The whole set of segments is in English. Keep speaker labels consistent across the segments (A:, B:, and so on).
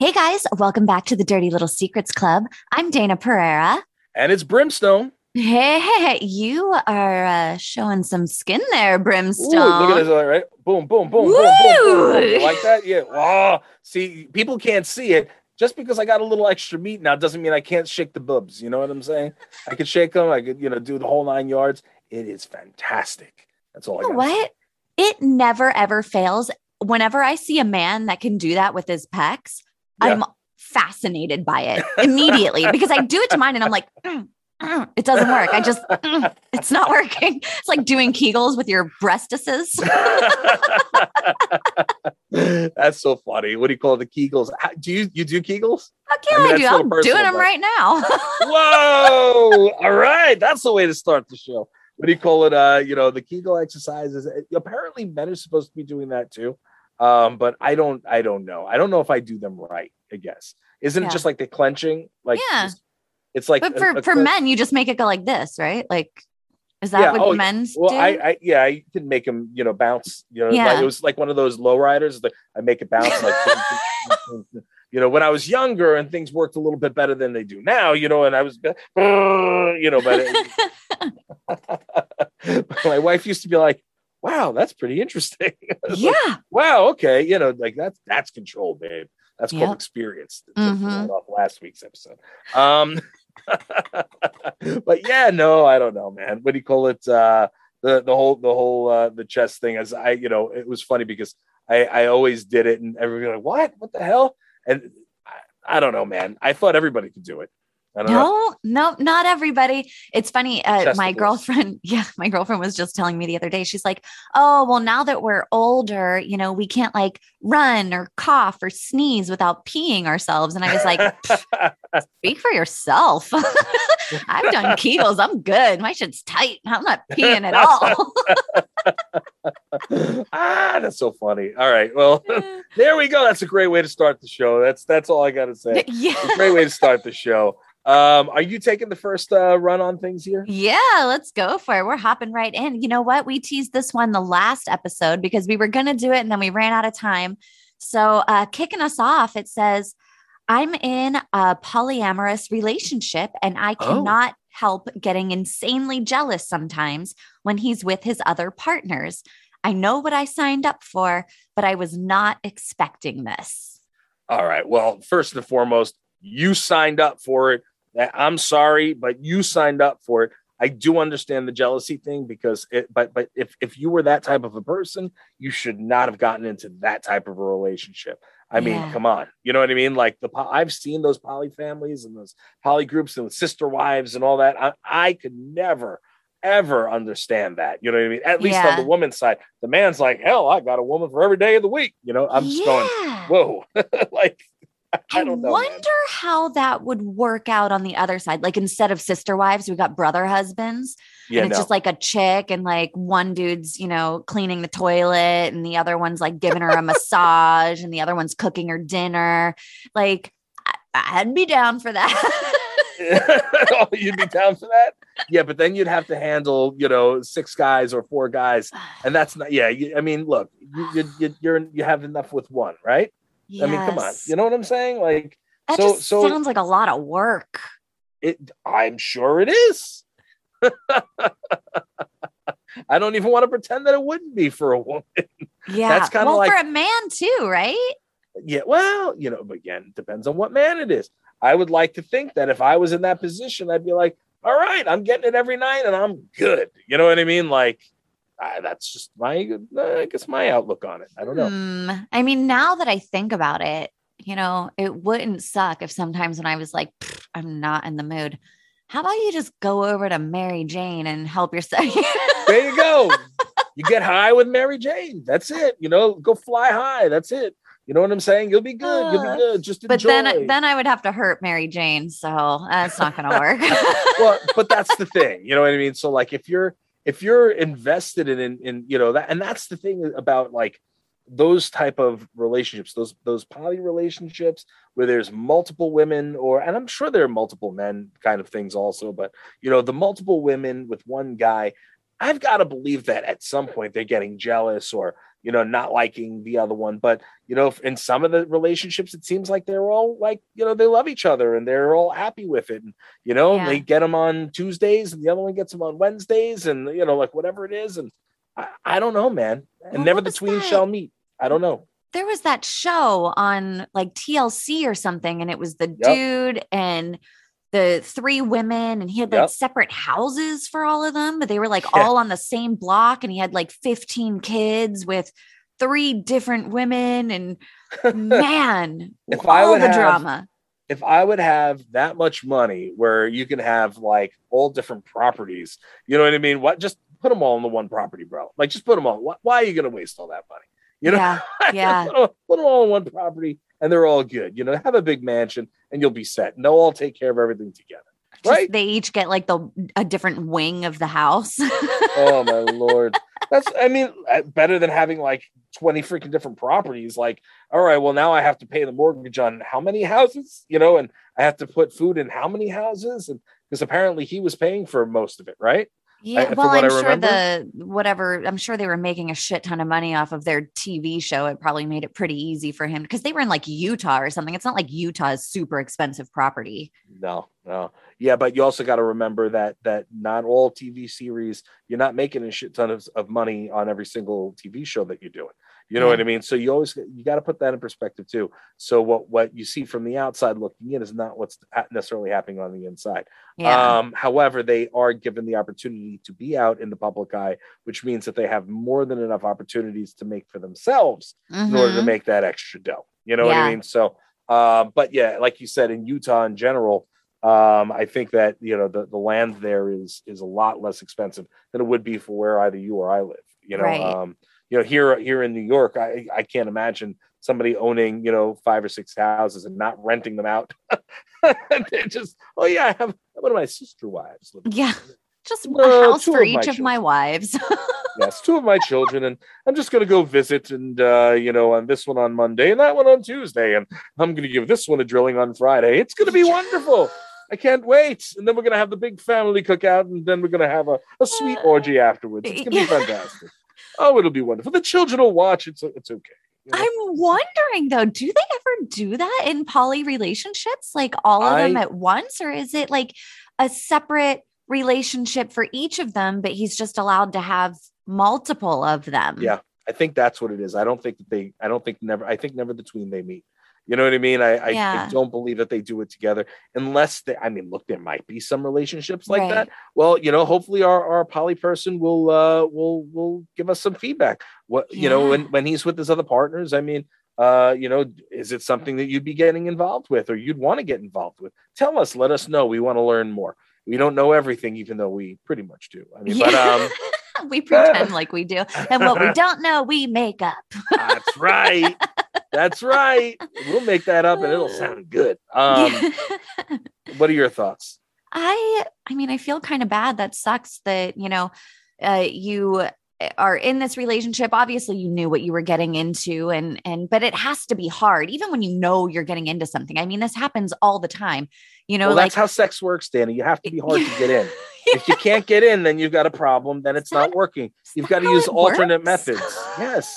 A: Hey guys, welcome back to the Dirty Little Secrets Club. I'm Dayna Pereira.
B: And it's Brimstone.
A: Hey, hey, hey, you are uh, showing some skin there,
B: Ooh,
A: Brimstone.
B: look at this, all right? Boom, boom, boom, boom, boom, boom. Like that? Yeah. Wow. See, people can't see it. Just because I got a little extra meat now doesn't mean I can't shake the boobs. You know what I'm saying? I could shake them. I could, you know, do the whole nine yards. It is fantastic. That's all I
A: You know
B: got.
A: what? It never ever fails. Whenever I see a man that can do that with his pecs,
B: Yeah.
A: I'm fascinated by it immediately because I do it to mine and I'm like, "Mm, mm." it doesn't work. I just, mm, it's not working. It's like doing Kegels with your breastises.
B: That's so funny. What do you call it? The Kegels? Do you you do Kegels?
A: Fuck yeah,
B: I mean,
A: I,
B: that's
A: do.
B: still
A: I'm doing them
B: but-
A: right now.
B: Whoa! All right, that's the way to start the show. What do you call it? Uh, you know, the Kegel exercises. Apparently, men are supposed to be doing that too. Um, but I don't. I don't know. I don't know if I do them right. I guess isn't
A: Yeah.
B: it just like the clenching? Like,
A: Yeah.
B: it's like.
A: but for,
B: a
A: for
B: clen-
A: men, you just make it go like this, right? Like, is that
B: Yeah,
A: what
B: oh,
A: men's
B: Well,
A: do?
B: I, I, yeah, I can make them, you know, bounce. You know, like it was like one of those low riders. Like I make it bounce. Like, you know, when I was younger and things worked a little bit better than they do now. You know, and I was, you know, but my wife used to be like, "Wow, that's pretty interesting." Was like,
A: yeah.
B: wow, okay, you know, like that's that's control, babe. That's called experience.
A: Mhm.
B: off last week's episode. Um, but yeah, no, I don't know, man. What do you call it? Uh, the the whole the whole uh, the chess thing. As I, you know, it was funny because I I always did it, and everybody like, what? What the hell? And I, I don't know, man. I thought everybody could do it. Don't know.
A: No, no, not everybody. It's funny. Uh, my girlfriend, yeah, my girlfriend was just telling me the other day. She's like, "Oh, well, now that we're older, you know, we can't like run or cough or sneeze without peeing ourselves." And I was like, "Speak for yourself. I've done Kegels. I'm good. My shit's tight. I'm not peeing at all."
B: ah, that's so funny. All right, well, there we go. That's a great way to start the show. That's that's all I got to say.
A: yeah.
B: great way to start the show. Um, are you taking the first uh, run on things here?
A: Yeah, let's go for it. We're hopping right in. You know what? We teased this one the last episode because we were going to do it and then we ran out of time. So, uh, kicking us off, it says, I'm in a polyamorous relationship and I
B: Oh.
A: cannot help getting insanely jealous sometimes when he's with his other partners. I know what I signed up for, but I was not expecting this.
B: All right. Well, first and foremost, you signed up for it. I'm sorry, but you signed up for it. I do understand the jealousy thing because it, but but if if you were that type of a person, you should not have gotten into that type of a relationship. I mean,
A: Yeah.
B: come on, you know what I mean? Like the I've seen those poly families and those poly groups and sister wives and all that. I, I could never ever understand that. You know what I mean? At least
A: Yeah.
B: on the woman's side, the man's like, hell, I got a woman for every day of the week. You know, I'm just going, whoa, like I don't know. man.
A: wonder how that would work out on the other side. Like instead of sister wives, we got brother husbands.
B: Yeah,
A: and it's
B: no.
A: just like a chick, and like one dude's, you know, cleaning the toilet, and the other one's like giving her a massage, and the other one's cooking her dinner. Like, I- I'd be down for that.
B: oh, you'd be down for that? Yeah, but then you'd have to handle, you know, six guys or four guys, and that's not. Yeah, you, I mean, look, you, you, you, you're you have enough with one, right? I mean, come on, you know what I'm saying? Like,
A: that
B: so-
A: just
B: so-
A: sounds like a lot of work.
B: it. I'm sure it is. I don't even want to pretend that it wouldn't be for a woman.
A: Yeah, That's
B: kinda
A: well,
B: like-
A: for a man too, right?
B: Yeah, well, you know, again, depends on what man it is. I would like to think that if I was in that position, I'd be like, all right, I'm getting it every night and I'm good. You know what I mean? Like, I, that's just my, uh, I guess, my outlook on it. I don't know.
A: Hmm. I mean, now that I think about it, you know, it wouldn't suck if sometimes when I was like, I'm not in the mood. How about you just go over to Mary Jane and help yourself?
B: There you go. you get high with Mary Jane. That's it. You know, go fly high. That's it. You know what I'm saying? You'll be good. You'll be good. Just enjoy.
A: But then then I would have to hurt Mary Jane, so that's not gonna work.
B: well, but that's the thing. You know what I mean? So like if you're if you're invested in in, in you know that and that's the thing about like those type of relationships those those poly relationships where there's multiple women or and i'm sure there are multiple men kind of things also but you know the multiple women with one guy i've got to believe that at some point they're getting jealous or you know not liking the other one but you know in some of the relationships it seems like they're all like you know they love each other and they're all happy with it and you know
A: Yeah.
B: they get them on tuesdays and the other one gets them on wednesdays and you know like whatever it is and i, I don't know man and
A: Well,
B: never the
A: was
B: tween
A: that?
B: shall meet i don't know
A: there was that show on like TLC or something, and it was the
B: Yep.
A: dude and the three women, and he had like
B: Yep.
A: separate houses for all of them, but they were like
B: Yeah.
A: all on the same block, and he had like 15 kids with three different women, and man,
B: If I would
A: the
B: have-
A: drama.
B: if I would have that much money where you can have like all different properties, you know what I mean? What just put them all in the one property, bro. Like just put them all. Why, why are you going to waste all that money? You know,
A: Yeah, yeah.
B: put, them, put them all in one property and they're all good. You know, have a big mansion and you'll be set. And they'll all take care of everything together.
A: Just
B: Right?
A: they each get like the a different wing of the house.
B: oh my lord. That's I mean uh, better than having like 20 freaking different properties. Like, all right, well now I have to pay the mortgage on how many houses, you know, and I have to put food in how many houses and because apparently he was paying for most of it, right?
A: Yeah,
B: from
A: well, I'm
B: I
A: sure the whatever. I'm sure they were making a shit ton of money off of their TV show. It probably made it pretty easy for him because they were in like Utah or something. It's not like Utah is super expensive property.
B: No, no. Yeah, but you also got to remember that that not all TV series, you're not making a shit ton of, of money on every single TV show that you're doing. You know
A: Yeah.
B: what I mean? So you always you got to put that in perspective too. So what what you see from the outside looking in is not what's necessarily happening on the inside.
A: Yeah,
B: Um, however, they are given the opportunity to be out in the public eye, which means that they have more than enough opportunities to make for themselves in order to
A: Mhm.
B: make that extra dough. You know what I mean? So, uh, but yeah, like you said, in Utah in general, um, I think that you know the, the land there is is a lot less expensive than it would be for where either you or I live. You know,
A: Right.
B: um, you know here here in New York, I I can't imagine somebody owning you know five or six houses and not renting them out. they're just oh yeah, I have one of my sister wives. living
A: yeah.
B: there.
A: Just
B: Uh,
A: a house for
B: of
A: each of my wives.
B: yes, two of my children, and I'm just gonna go visit, and uh, you know, on this one on Monday and that one on Tuesday, and I'm gonna give this one a drilling on Friday. It's gonna be wonderful. I can't wait. And then we're gonna have the big family cookout, and then we're gonna have a, a sweet orgy afterwards. It's gonna be fantastic. Oh, it'll be wonderful. The children will watch. It's it's okay. You know?
A: I'm wondering though, do they ever do that in poly relationships? Like all of them at once, or is it like a separate relationship for each of them, but he's just allowed to have multiple of them?
B: Yeah. I think that's what it is. I don't think that they. I don't think never. I think never the tween they meet. You know what I mean? I I, I don't believe that they do it together unless they. I mean, look, there might be some relationships like
A: Right.
B: that. Well, you know, hopefully our our poly person will uh will will give us some feedback. What you know when when he's with his other partners. I mean, uh, you know, is it something that you'd be getting involved with or you'd want to get involved with? Tell us. Let us know. We want to learn more. We don't know everything, even though we pretty much do. I mean, but um.
A: we pretend like we do. And what we don't know, we make up.
B: That's right. That's right. We'll make that up and it'll sound good. Um, what are your thoughts?
A: I I mean, I feel kind of bad. That sucks that, you know, uh, you are in this relationship. Obviously, you knew what you were getting into and and but it has to be hard even when you know you're getting into something. I mean, this happens all the time. You know,
B: well,
A: like
B: that's how sex works, Danny. You have to be hard to get in. If you can't get in, then you've got a problem. Then it's
A: that-
B: not working. You've got to use alternate
A: works?
B: methods. Yes.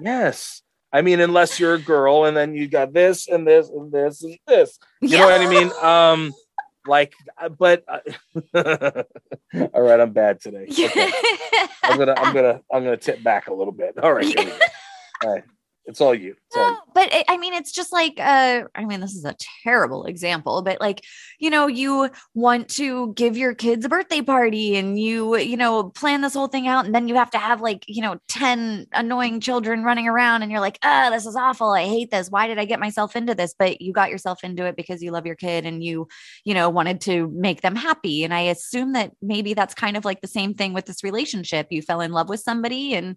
B: Yes. I mean, unless you're a girl and then you got this and this and this and this. You know what I mean? Um, like, uh, but uh, all right, I'm bad today. Okay. I'm gonna, I'm gonna, I'm gonna tip back a little bit. All right, here we go. all right, it's all you. It's all you.
A: No, but it, I mean, it's just like, uh, I mean, this is a terrible example, but like, you know, you want to give your kids a birthday party and you, you know, plan this whole thing out. And then you have to have like, you know, 10 annoying children running around and you're like, oh, this is awful. I hate this. Why did I get myself into this? But you got yourself into it because you love your kid and you, you know, wanted to make them happy. And I assume that maybe that's kind of like the same thing with this relationship. You fell in love with somebody and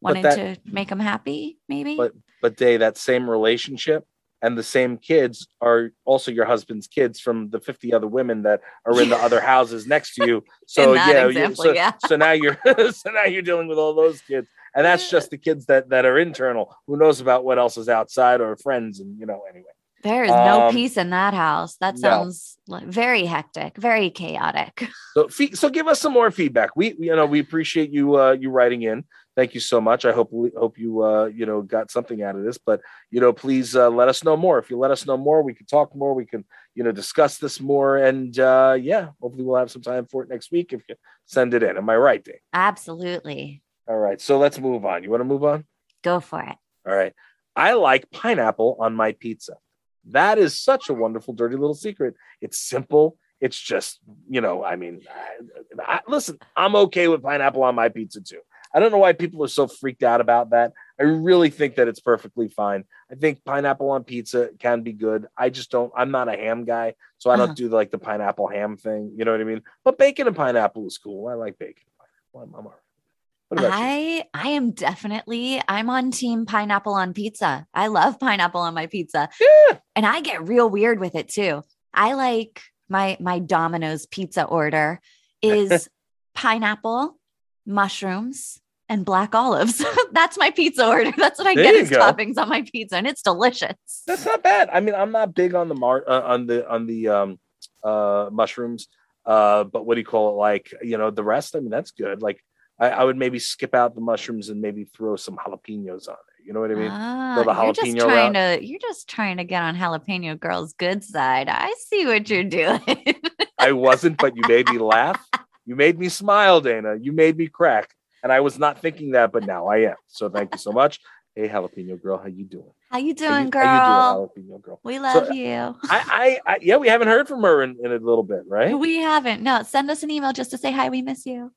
A: wanted
B: that-
A: to make them happy, maybe.
B: But but Day, that same relationship and the same kids are also your husband's kids from the 50 other women that are in the other houses next to you. So yeah, you- so,
A: yeah.
B: so now you're so now you're dealing with all those kids. And that's just the kids that that are internal. Who knows about what else is outside or friends and you know anyway.
A: there is no
B: um,
A: peace in that house. That sounds like very hectic, very chaotic.
B: So so give us some more feedback. We you know we appreciate you uh you writing in. Thank you so much. I hope we hope you uh you know got something out of this. But you know please uh, let us know more. If you let us know more, we can talk more. We can you know discuss this more. And uh yeah, hopefully we'll have some time for it next week if you send it in. Am I right, Dave?
A: Absolutely.
B: All right. So let's move on. You want to move on?
A: Go for it.
B: All right. I like pineapple on my pizza. That is such a wonderful, dirty little secret. It's simple. It's just, you know, I mean, I, I, listen, I'm okay with pineapple on my pizza too. I don't know why people are so freaked out about that. I really think that it's perfectly fine. I think pineapple on pizza can be good. I just don't, I'm not a ham guy, so I don't
A: Uh-huh.
B: do like the pineapple ham thing. You know what I mean? But bacon and pineapple is cool. I like bacon. I'm, I'm all right. What about you?
A: I I am definitely I'm on team pineapple on pizza. I love pineapple on my pizza.
B: Yeah.
A: And I get real weird with it too. I like my my Domino's pizza order is pineapple, mushrooms, and black olives. That's my pizza order. That's what I
B: There
A: get as
B: go.
A: toppings on my pizza and it's delicious.
B: That's not bad. I mean, I'm not big on the mar uh, on the on the um uh mushrooms. Uh, but what do you call it? Like, you know, the rest. I mean, that's good. Like, I, I would maybe skip out the mushrooms and maybe throw some jalapenos on it. You know what I mean?
A: Ah,
B: the
A: you're just trying to you're just trying to get on jalapeno girl's good side. I see what you're doing.
B: I wasn't, but you made me laugh. You made me smile, Dayna. You made me crack, and I was not thinking that, but now I am. So thank you so much. Hey, jalapeno girl, how you doing?
A: How you
B: How
A: doing,
B: you,
A: girl?
B: How you doing, jalapeno girl?
A: we love uh, you.
B: I, I, I, yeah, we haven't heard from her in, in a little bit, right?
A: We haven't. No, send us an email just to say hi. We miss you.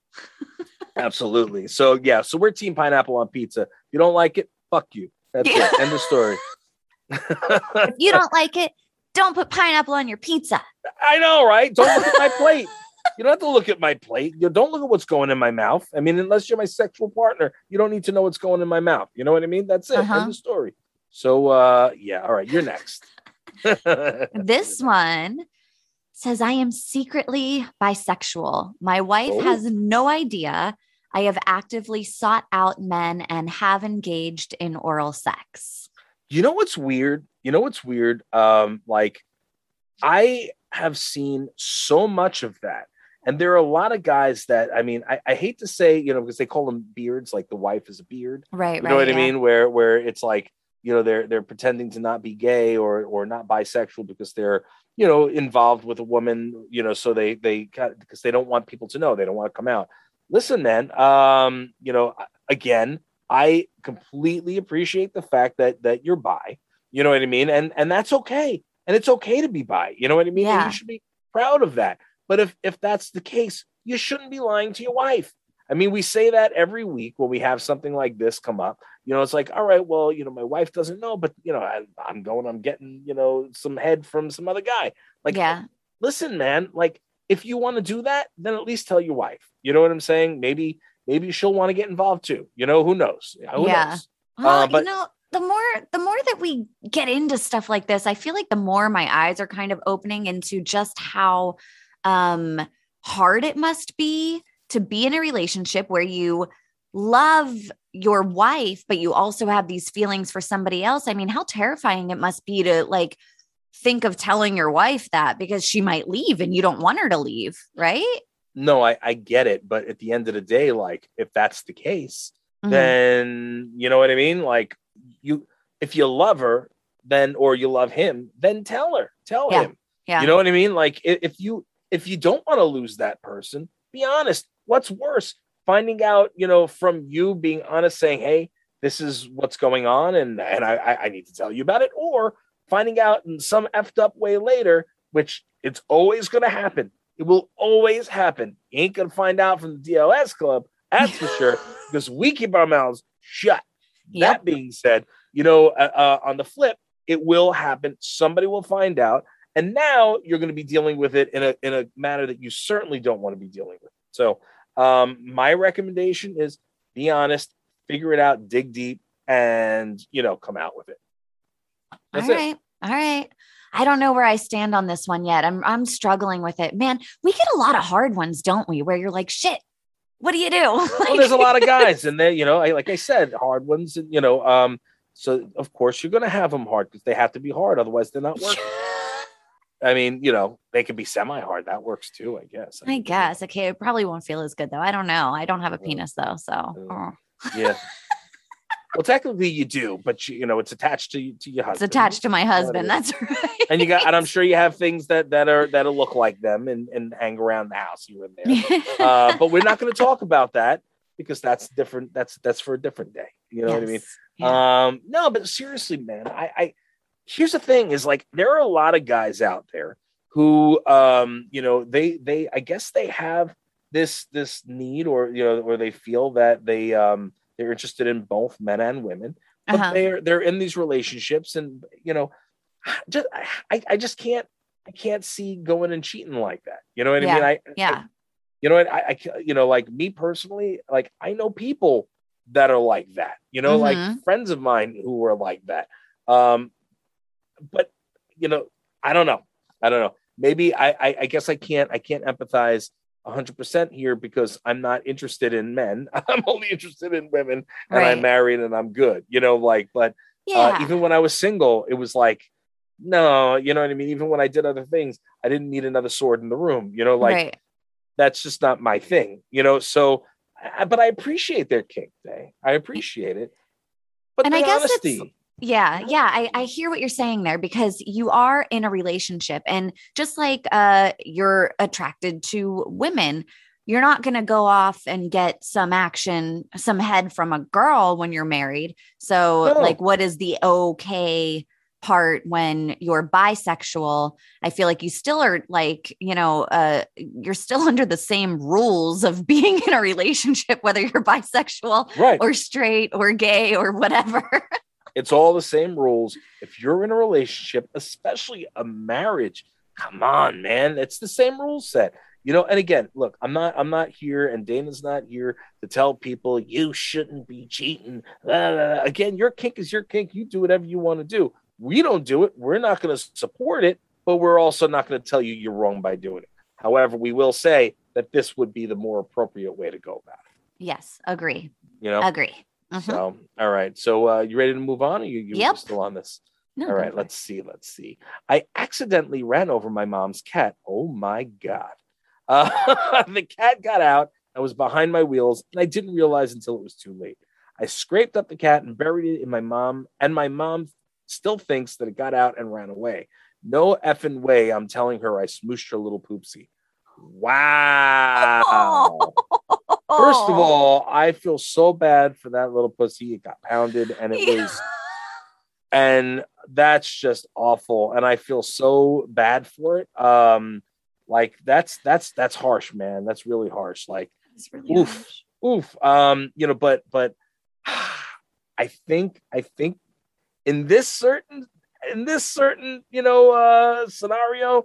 B: Absolutely. So yeah, so we're team pineapple on pizza. If you don't like it, fuck you. That's
A: Yeah.
B: it. End of story.
A: If you don't like it, don't put pineapple on your pizza.
B: I know, right? Don't look at my plate. You don't have to look at my plate. You don't look at what's going in my mouth. I mean, unless you're my sexual partner, you don't need to know what's going in my mouth. You know what I mean? That's it.
A: Uh-huh.
B: End of story. So uh yeah, all right, you're next.
A: This one says, I am secretly bisexual. My wife
B: Oh.
A: has no idea. I have actively sought out men and have engaged in oral sex.
B: you know what's weird? You know what's weird? Um, like I have seen so much of that. And there are a lot of guys that I mean, I, I hate to say, you know, because they call them beards, like the wife is a beard.
A: Right,
B: You
A: right.
B: know what I mean? Where where it's like, you know, they're they're pretending to not be gay or or not bisexual because they're, you know, involved with a woman, you know, so they they got because they don't want people to know, they don't want to come out. Listen, man, um, you know, again, I completely appreciate the fact that that you're bi. You know what I mean? And and that's okay. And it's okay to be bi. You know what I mean?
A: Yeah.
B: you should be proud of that. But if if that's the case, you shouldn't be lying to your wife. I mean, we say that every week when we have something like this come up. You know, it's like, all right, well, you know, my wife doesn't know, but you know, I, I'm going, I'm getting, you know, some head from some other guy. Like,
A: yeah.
B: listen, man, like if you want to do that, then at least tell your wife. You know what I'm saying? Maybe, maybe she'll want to get involved too. You know, who knows? Who
A: Yeah.
B: knows?
A: Well,
B: Uh, but-
A: you know, the more the more that we get into stuff like this, I feel like the more my eyes are kind of opening into just how um hard it must be to be in a relationship where you love your wife but you also have these feelings for somebody else. I mean, how terrifying it must be to like think of telling your wife that because she might leave and you don't want her to leave, right?
B: No, I, I get it. But at the end of the day, like if that's the case,
A: Mhm.
B: then you know what I mean? Like you if you love her, then or you love him, then tell her. Tell
A: Yeah.
B: him.
A: yeah.
B: You know what I mean? Like if you if you don't want to lose that person, be honest. What's worse? Finding out, you know, from you being honest, saying, Hey, this is what's going on, and and I I- I need to tell you about it, or finding out in some effed up way later, which it's always gonna happen. It will always happen. You ain't gonna find out from the DLS club, that's for sure, because we keep our mouths shut.
A: Yep.
B: That being said, you know, uh, uh, on the flip, it will happen. Somebody will find out, and now you're going to be dealing with it in a in a manner that you certainly don't want to be dealing with. So, um, my recommendation is be honest, figure it out, dig deep, and you know, come out with it.
A: All
B: That's it.
A: right. All right. I don't know where I stand on this one yet. I'm I'm struggling with it. Man, we get a lot of hard ones, don't we? Where you're like, shit, what do you do?
B: well, there's a lot of guys, and they, you know, like I said, hard ones, and you know, um, so of course you're gonna have them hard because they have to be hard, otherwise they're not working. I mean, you know, they could be semi-hard. That works too, I guess.
A: I guess. Okay. It probably won't feel as good though. I don't know. I don't have a
B: Uh,
A: penis though. So
B: uh,
A: oh.
B: Yeah. well, technically you do, but you, you know, it's attached to to your husband.
A: it's attached to my husband.
B: is.
A: That's right.
B: and you got, and I'm sure you have things that that are that'll look like them and and hang around the house here and there. uh, but we're not going to talk about that because that's different. That's that's for a different day. You know what I mean?
A: Yeah.
B: Um, no, but seriously, man, I, I here's the thing: is like there are a lot of guys out there who, um, you know, they they I guess they have this this need, or you know, or they feel that they um they're interested in both men and women, but
A: Uh-huh.
B: they're they're in these relationships, and you know, just I I just can't I can't see going and cheating like that. You know what I mean? I
A: yeah.
B: you know what I, I you know like me personally like i know people that are like that you know like
A: Mhm.
B: friends of mine who were like that um but you know i don't know i don't know maybe i i, I guess i can't i can't empathize 100% here because i'm not interested in men i'm only interested in women and i'm married and i'm good you know like but
A: Yeah.
B: uh, even when I was single, it was like, no, you know what I mean? Even when I did other things, I didn't need another sword in the room, you know, like
A: right.
B: that's just not my thing, you know. So, I, but I appreciate their kink day. I appreciate it. But
A: And
B: the
A: I guess
B: honesty,
A: Yeah, yeah, I, I hear what you're saying there because you are in a relationship, and just like uh, you're attracted to women, you're not going to go off and get some action, some head from a girl when you're married. So,
B: No.
A: like, what is the okay part when you're bisexual? I feel like you still are like, you know, uh, you're still under the same rules of being in a relationship, whether you're bisexual
B: right?
A: or straight or gay or whatever.
B: it's all the same rules. If you're in a relationship, especially a marriage, come on, man, it's the same rule set. You know, and again, look, I'm not I'm not here and Dayna's not here to tell people you shouldn't be cheating. Blah, blah, blah. Again, your kink is your kink. You do whatever you want to do. We don't do it. We're not going to support it, but we're also not going to tell you you're wrong by doing it. However, we will say that this would be the more appropriate way to go about it.
A: yes, agree.
B: You know?
A: Agree. Mhm.
B: So, all right. So, uh, you ready to move on? Or you you
A: Yep.
B: still on this?
A: No,
B: All right, let's see. Let's see. I accidentally ran over my mom's cat. Oh my God. Uh, the cat got out I was behind my wheels, and I didn't realize until it was too late. I scraped up the cat and buried it in my mom, and my mom still thinks that it got out and ran away. No effing way I'm telling her I smooshed her little poopsie. Wow. First of all, I feel so bad for that little pussy. It got pounded and it
A: Yeah.
B: was and that's just awful and i feel so bad for it um like that's that's that's harsh man that's really harsh like
A: really
B: Oof.
A: harsh.
B: oof um you know but but i think i think in this certain in this certain you know uh scenario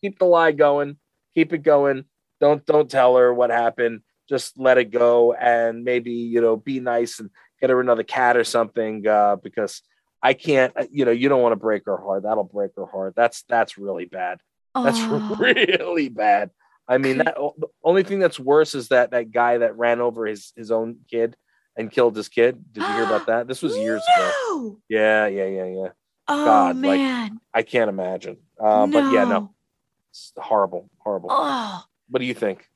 B: keep the lie going keep it going don't don't tell her what happened just let it go and maybe you know be nice and get her another cat or something uh because i can't uh, you know you don't want to break her heart that'll break her heart that's that's really bad that's
A: Oh.
B: really bad. I mean, that the only thing that's worse is that that guy that ran over his his own kid and killed his kid. Did you hear about that? This was years ago.
A: No.
B: Yeah, yeah, yeah, yeah.
A: Oh
B: God, like,
A: man.
B: I can't imagine. Uh, But yeah, no, it's horrible, horrible.
A: Oh.
B: What do you think?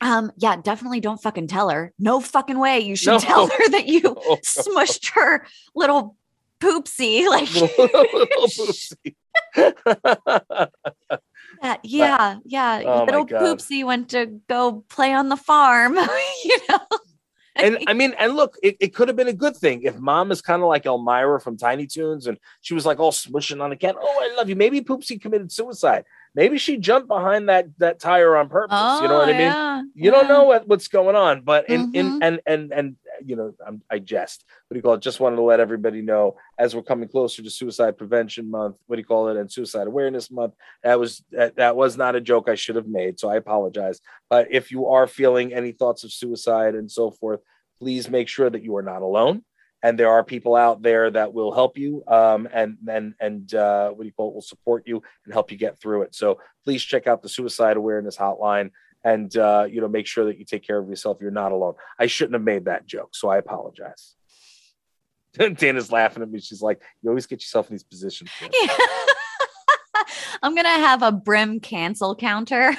A: Um, yeah, definitely don't fucking tell her. No fucking way. You should
B: No.
A: tell her that you smushed her little poopsie. Like
B: little poopsie.
A: that. Yeah, yeah.
B: Oh
A: little poopsie went to go play on the farm. you know.
B: and I mean, and look, it, it could have been a good thing if mom is kind of like Elmyra from Tiny Toons and she was like all smushing on the cat. Oh, I love you. Maybe Poopsie committed suicide. Maybe she jumped behind that that tire on purpose. you know what I mean?
A: Oh, yeah,
B: You don't know what, what's going on, but in in
A: Mhm.
B: and and and you know, I'm, I jest. What do you call it? Just wanted to let everybody know as we're coming closer to Suicide Prevention Month. What do you call it? And Suicide Awareness Month. That was that, that was not a joke I should have made, so I apologize. But if you are feeling any thoughts of suicide and so forth, please make sure that you are not alone. And there are people out there that will help you um, and and and uh, what do you call it, will support you and help you get through it. So please check out the suicide awareness hotline and uh, you know make sure that you take care of yourself. You're not alone. I shouldn't have made that joke, so I apologize. Dayna's laughing at me. She's like, "You always get yourself in these positions."
A: Yeah. I'm gonna have a brim cancel counter.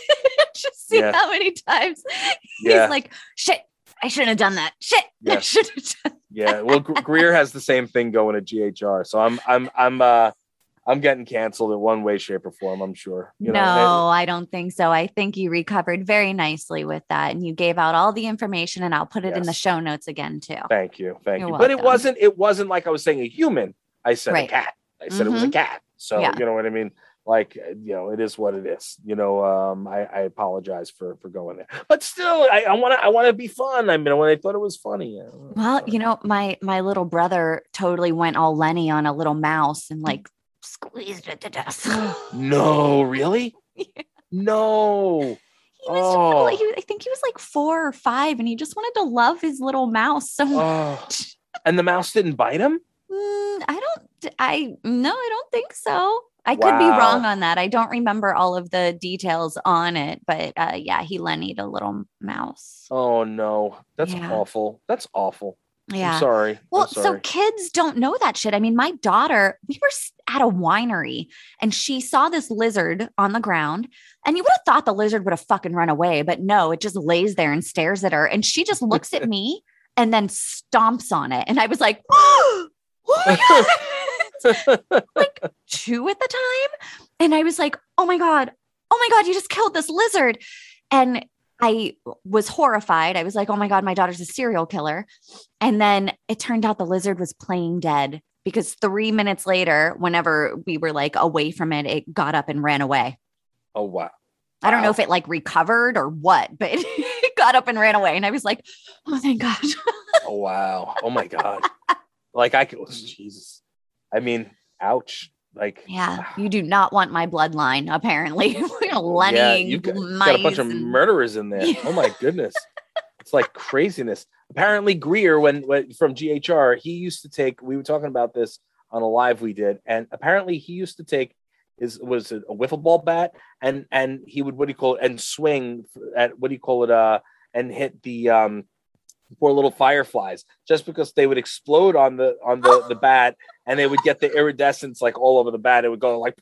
A: Just see
B: Yeah.
A: how many times
B: Yeah.
A: he's like, shit, I shouldn't have done that. Shit, I
B: Yeah.
A: should have done
B: Yeah, well, Greer has the same thing going at GHR, so I'm I'm I'm uh I'm getting canceled in one way, shape, or form. I'm sure. You
A: no,
B: know,
A: I don't think so. I think you recovered very nicely with that and you gave out all the information and I'll put it in the show notes again too.
B: thank you, thank
A: You're
B: you. But it wasn't it wasn't like I was saying a human. I said
A: Right.
B: a cat. I said it was a cat. So
A: Yeah.
B: you know what I mean. Like uh, you know, it is what it is. You know, um, I, I apologize for for going there, but still, I want to I want to be fun. I mean, when I thought it was funny.
A: Well, you know, my my little brother totally went all Lenny on a little mouse and like squeezed it to death.
B: no, really, no.
A: He was
B: Oh.
A: he- I think he was like four or five, and he just wanted to love his little mouse so
B: Oh.
A: much.
B: And the mouse didn't bite him.
A: Mm, I don't. I no, I don't think so. I could be wrong on that. I don't remember all of the details on it, but uh, yeah, he lennied a little mouse.
B: Oh no, that's
A: Yeah.
B: awful. That's awful.
A: Yeah.
B: I'm sorry.
A: Well, so kids don't know that shit. I mean, my daughter, we were at a winery and she saw this lizard on the ground. And you would have thought the lizard would have fucking run away, but no, it just lays there and stares at her. And she just looks at me and then stomps on it. And I was like. like two at the time. And I was like, oh my God, oh my God, you just killed this lizard. And I was horrified. I was like, oh my God, my daughter's a serial killer. And then it turned out the lizard was playing dead because three minutes later, whenever we were like away from it, it got up and ran away.
B: oh wow.
A: I don't know if it like recovered or what, but it got up and ran away. And I was like, oh, thank God.
B: Oh wow. Oh my god. like I could. Jesus. I mean, ouch. Like
A: yeah, you do not want my bloodline, apparently. Lenny,
B: yeah, you've got, got a bunch
A: mice
B: of murderers in there.
A: Yeah.
B: Oh my goodness. it's like craziness. Apparently, Greer, when, when from GHR, he used to take. We were talking about this on a live we did, and apparently he used to take his was it a wiffle ball bat, and and he would what do you call it, and swing at what do you call it, uh, and hit the um poor little fireflies just because they would explode on the on the the bat, and they would get the iridescence like all over the bat. It would go like.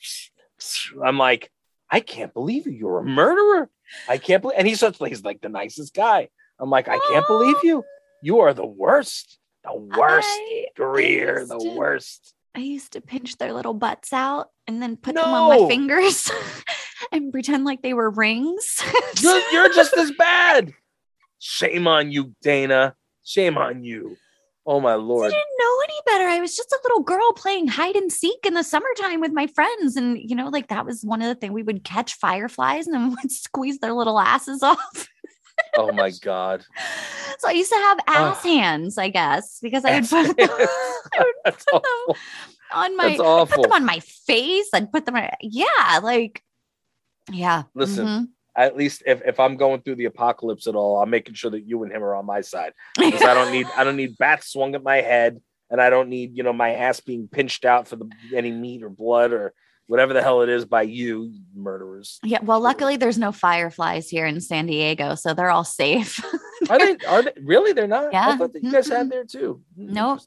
B: I'm like, I can't believe you. You're a murderer. I can't believe. And he's such he's like the nicest guy. I'm like, I can't believe you. You are the worst. The worst.
A: I- I
B: Greer, the
A: to-
B: worst.
A: I used to pinch their little butts out and then put them on my fingers and pretend like they were rings.
B: You're, you're just as bad. Shame on you, Dayna. Shame on you. Oh my lord.
A: I didn't know any better. I was just a little girl playing hide and seek in the summertime with my friends. And, you know, like that was one of the things we would catch fireflies and then would squeeze their little asses off.
B: Oh my god.
A: So I used to have ass
B: Ugh.
A: hands, I guess, because I would put them
B: That's awful.
A: on my put them on my face. I'd put them on, yeah, like, yeah.
B: Listen,
A: mhm.
B: At least if, if I'm going through the apocalypse at all, I'm making sure that you and him are on my side. because I don't need I don't need bats swung at my head, and I don't need you know my ass being pinched out for the any meat or blood or whatever the hell it is by you, murderers.
A: Yeah, well, luckily there's no fireflies here in San Diego, so they're all safe.
B: Are they? Are they really? They're not. I
A: Yeah.
B: thought that you guys had there too. Hmm,
A: Nope.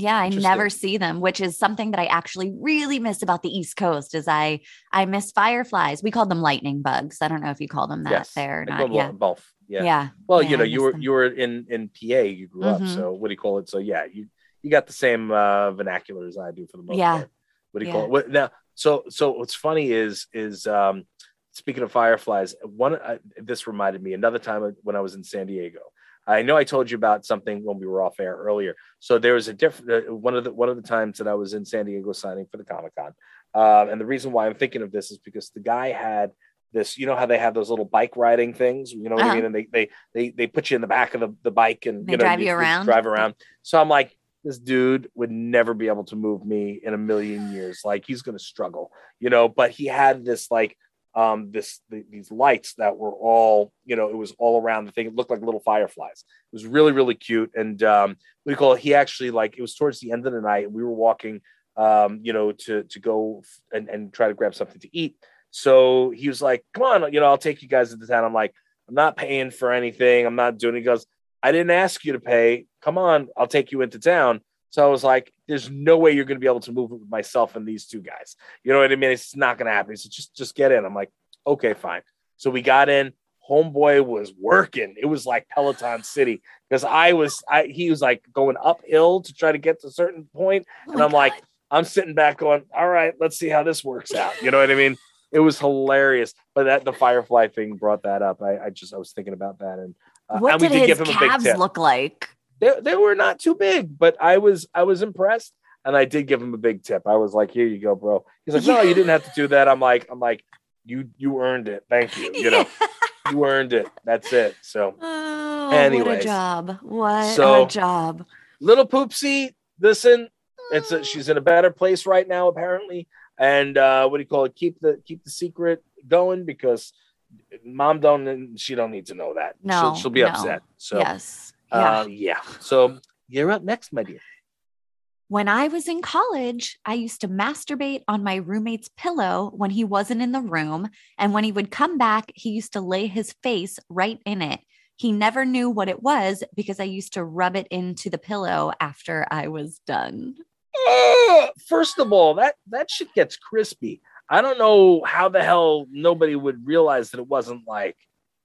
A: Yeah, I never see them, which is something that I actually really miss about the East Coast. Is I I miss fireflies. We called them lightning bugs. I don't know if you call them that
B: Yes,
A: there or not. Yeah,
B: both. Yeah.
A: yeah.
B: Well,
A: Yeah,
B: you know, you were
A: them.
B: you were in in PA. You grew up,
A: Mhm.
B: so what do you call it? So yeah, you you got the same uh, vernacular as I do for the most
A: Yeah.
B: part. What do you
A: Yeah.
B: call it? What, now, so so what's funny is is um, speaking of fireflies, one uh, this reminded me another time when I was in San Diego. I know I told you about something when we were off air earlier. So there was a different uh, one of the one of the times that I was in San Diego signing for the Comic Con, um, and the reason why I'm thinking of this is because the guy had this. You know how they have those little bike riding things. You know what I
A: Uh-huh.
B: mean? And they they they they put you in the back of the, the bike and
A: They
B: you know,
A: drive you around?
B: drive around. So I'm like, this dude would never be able to move me in a million years. Like he's gonna struggle, you know. But he had this like um, this the, these lights that were all you know it was all around the thing. It looked like little fireflies. It was really really cute. And um, we call it. He actually like it was towards the end of the night. We were walking, um, you know, to to go and, and try to grab something to eat. So he was like, "Come on, you know, I'll take you guys into town." I'm like, "I'm not paying for anything. I'm not doing." It. He goes, "I didn't ask you to pay. Come on, I'll take you into town." So I was like, "There's no way you're going to be able to move it with myself and these two guys. You know what I mean? It's not going to happen." Said, "Just, just get in." I'm like, "Okay, fine." So we got in. Homeboy was working. It was like Peloton City because I was, I he was like going uphill to try to get to a certain point,
A: Oh
B: and I'm like, I'm sitting back going, "All right, let's see how this works out." You know what I mean? It was hilarious, but that the Firefly thing brought that up. I, I just I was thinking about that, and uh,
A: what
B: and
A: did
B: did
A: his
B: give him a big
A: calves look like?
B: They, they were not too big, but I was I was impressed and I did give him a big tip. I was like, here you go, bro. He's like, no, you didn't have to do that. I'm like, I'm like, you you earned it. Thank you. You know, you earned it. That's it. So
A: Oh, what a job. What
B: So-
A: a job.
B: little poopsie, listen, it's a, she's in a better place right now, apparently. And uh, what do you call it? Keep the keep the secret going because mom don't she don't need to know that.
A: No,
B: she'll, she'll be
A: no.
B: upset. So
A: yes. Yeah.
B: uh, yeah. So you're up next, my dear.
A: When I was in college, I used to masturbate on my roommate's pillow when he wasn't in the room. And when he would come back, he used to lay his face right in it. He never knew what it was because I used to rub it into the pillow after I was done.
B: Uh, first of all, that that shit gets crispy. I don't know how the hell nobody would realize that it wasn't like,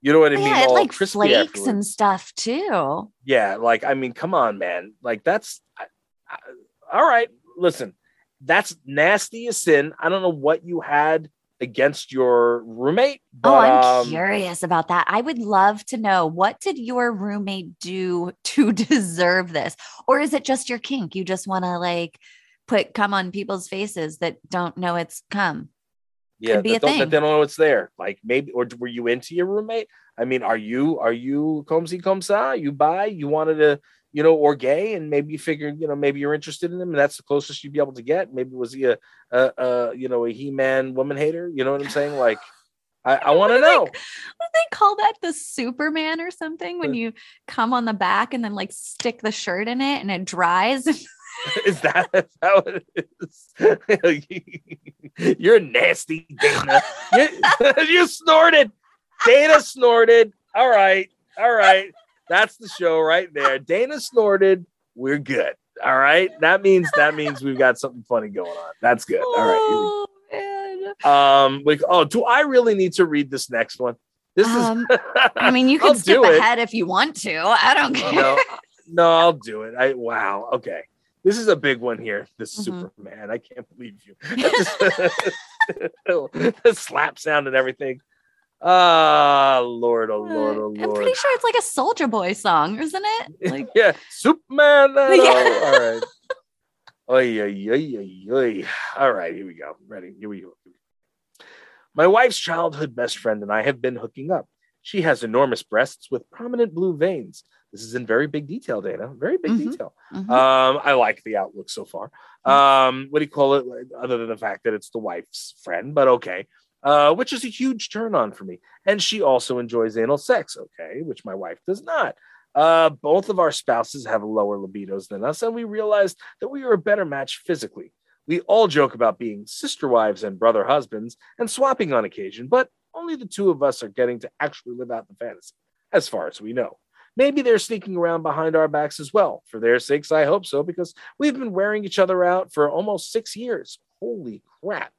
B: you know what I mean?
A: yeah, like
B: crispy
A: flakes
B: afterwards.
A: and stuff too.
B: yeah, like I mean, come on, man. Like that's I, I, all right. Listen, that's nasty as sin. I don't know what you had against your roommate, but
A: oh, I'm
B: um,
A: curious about that. I would love to know what did your roommate do to deserve this? Or is it just your kink? You just want to like put cum on people's faces that don't know it's cum.
B: Yeah,
A: could be
B: that
A: a
B: don't, that they don't know it's there. Like maybe, or were you into your roommate? I mean, are you are you comme si comme ça? You buy? You wanted to, you know, or gay, and maybe you figured, you know, maybe you're interested in him, and that's the closest you'd be able to get. Maybe was he a, a, a you know, a he-man woman hater? You know what I'm saying? Like, I, I want to
A: they-
B: know.
A: Do they call that? The Superman or something? When you come on the back and then like stick the shirt in it and it dries.
B: Is that, is that what it is? You're nasty, Dayna. You, you snorted. Dayna snorted. All right. All right. That's the show right there. Dayna snorted. We're good. All right. That means that means we've got something funny going on. That's good. All right.
A: Oh.
B: Um, like, oh, do I really need to read this next one? This
A: Um,
B: is
A: I mean, you can skip
B: do it.
A: ahead if you want to. I don't care.
B: no, no, I'll do it. I wow. Okay. This is a big one here. This
A: Mhm.
B: Superman. I can't believe you. the slap sound and everything. Ah, Lord, oh Lord, oh Lord.
A: I'm pretty sure it's like a Soulja Boy song, isn't it? Like,
B: yeah, Superman.
A: Yeah.
B: All right. Oy, oy, oy, oy. All right, here we go. Ready? Here we go. My wife's childhood best friend and I have been hooking up. She has enormous breasts with prominent blue veins. This is in very big detail, Dayna. Very big
A: Mhm.
B: detail.
A: mhm.
B: Um, I like the outlook so far. Um, what do you call it? Other than the fact that it's the wife's friend, but okay. Uh, which is a huge turn on for me. And she also enjoys anal sex, okay, which my wife does not. Uh, both of our spouses have lower libidos than us, and we realized that we are a better match physically. We all joke about being sister wives and brother husbands and swapping on occasion, but only the two of us are getting to actually live out the fantasy, as far as we know. Maybe they're sneaking around behind our backs as well. For their sakes, I hope so, because we've been wearing each other out for almost six years. Holy crap.